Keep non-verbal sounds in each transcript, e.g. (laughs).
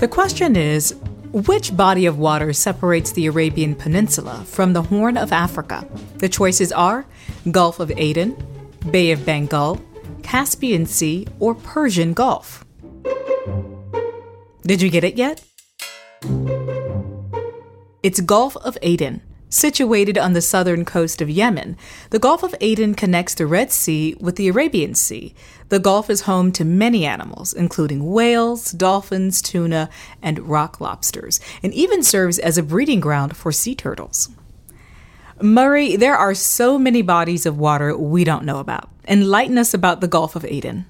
The question is which body of water separates the Arabian Peninsula from the Horn of Africa? The choices are Gulf of Aden, Bay of Bengal, Caspian Sea, or Persian Gulf. Did you get it yet? It's Gulf of Aden. Situated on the southern coast of Yemen, the Gulf of Aden connects the Red Sea with the Arabian Sea. The Gulf is home to many animals, including whales, dolphins, tuna, and rock lobsters, and even serves as a breeding ground for sea turtles. Murray, there are so many bodies of water we don't know about. Enlighten us about the Gulf of Aden.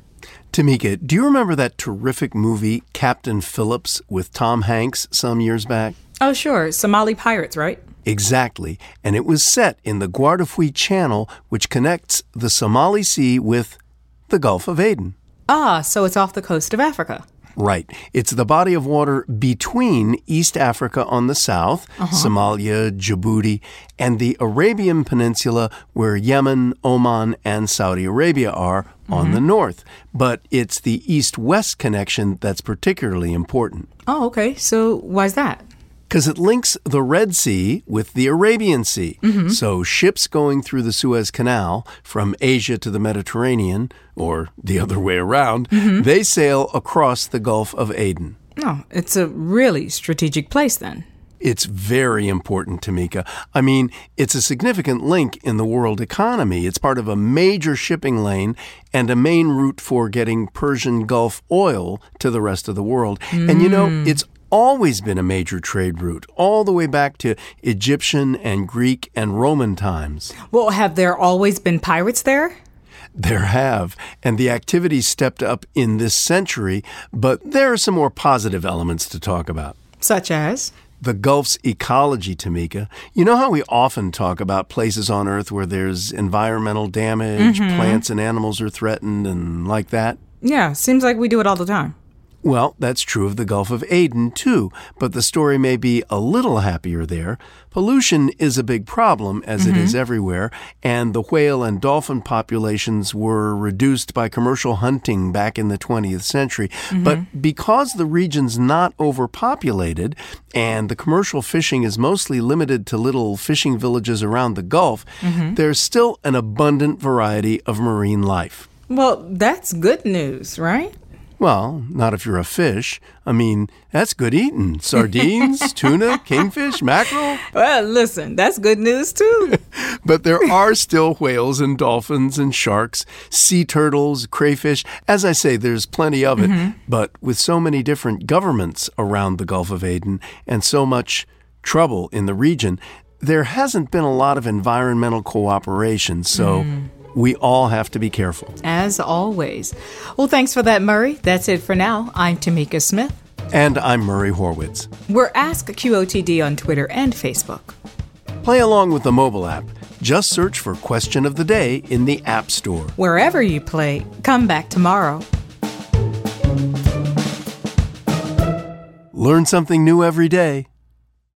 Tamika, do you remember that terrific movie, Captain Phillips, with Tom Hanks some years back? Oh, sure. Somali pirates, right? Exactly. And it was set in the Guardafui Channel, which connects the Somali Sea with the Gulf of Aden. Ah, so it's off the coast of Africa. Right. It's the body of water between East Africa on the south, uh-huh. Somalia, Djibouti, and the Arabian Peninsula, where Yemen, Oman, and Saudi Arabia are mm-hmm. on the north. But it's the east west connection that's particularly important. Oh, okay. So why's that? Because it links the Red Sea with the Arabian Sea. Mm-hmm. So ships going through the Suez Canal from Asia to the Mediterranean, or the other way around, mm-hmm. they sail across the Gulf of Aden. Oh, it's a really strategic place then. It's very important, Tamika. I mean, it's a significant link in the world economy. It's part of a major shipping lane and a main route for getting Persian Gulf oil to the rest of the world. Mm. And you know, mm. it's always been a major trade route, all the way back to Egyptian and Greek and Roman times. Well, have there always been pirates there? There have, and the activity stepped up in this century, but there are some more positive elements to talk about. Such as? The Gulf's ecology, Tamika. You know how we often talk about places on Earth where there's environmental damage, mm-hmm. plants and animals are threatened, and like that? Yeah, seems like we do it all the time. Well, that's true of the Gulf of Aden, too, but the story may be a little happier there. Pollution is a big problem, as mm-hmm. it is everywhere, and the whale and dolphin populations were reduced by commercial hunting back in the 20th century. Mm-hmm. But because the region's not overpopulated and the commercial fishing is mostly limited to little fishing villages around the Gulf, mm-hmm. there's still an abundant variety of marine life. Well, that's good news, right? Well, not if you're a fish. I mean, that's good eating. (laughs) Sardines, tuna, kingfish, mackerel. Well, listen, that's good news too. (laughs) but there are still whales and dolphins and sharks, sea turtles, crayfish. As I say, there's plenty of it. Mm-hmm. But with so many different governments around the Gulf of Aden and so much trouble in the region, there hasn't been a lot of environmental cooperation. So. Mm we all have to be careful. As always. Well, thanks for that, Murray. That's it for now. I'm Tamika Smith. And I'm Murray Horwitz. We're Ask QOTD on Twitter and Facebook. Play along with the mobile app. Just search for Question of the Day in the App Store. Wherever you play, come back tomorrow. Learn something new every day.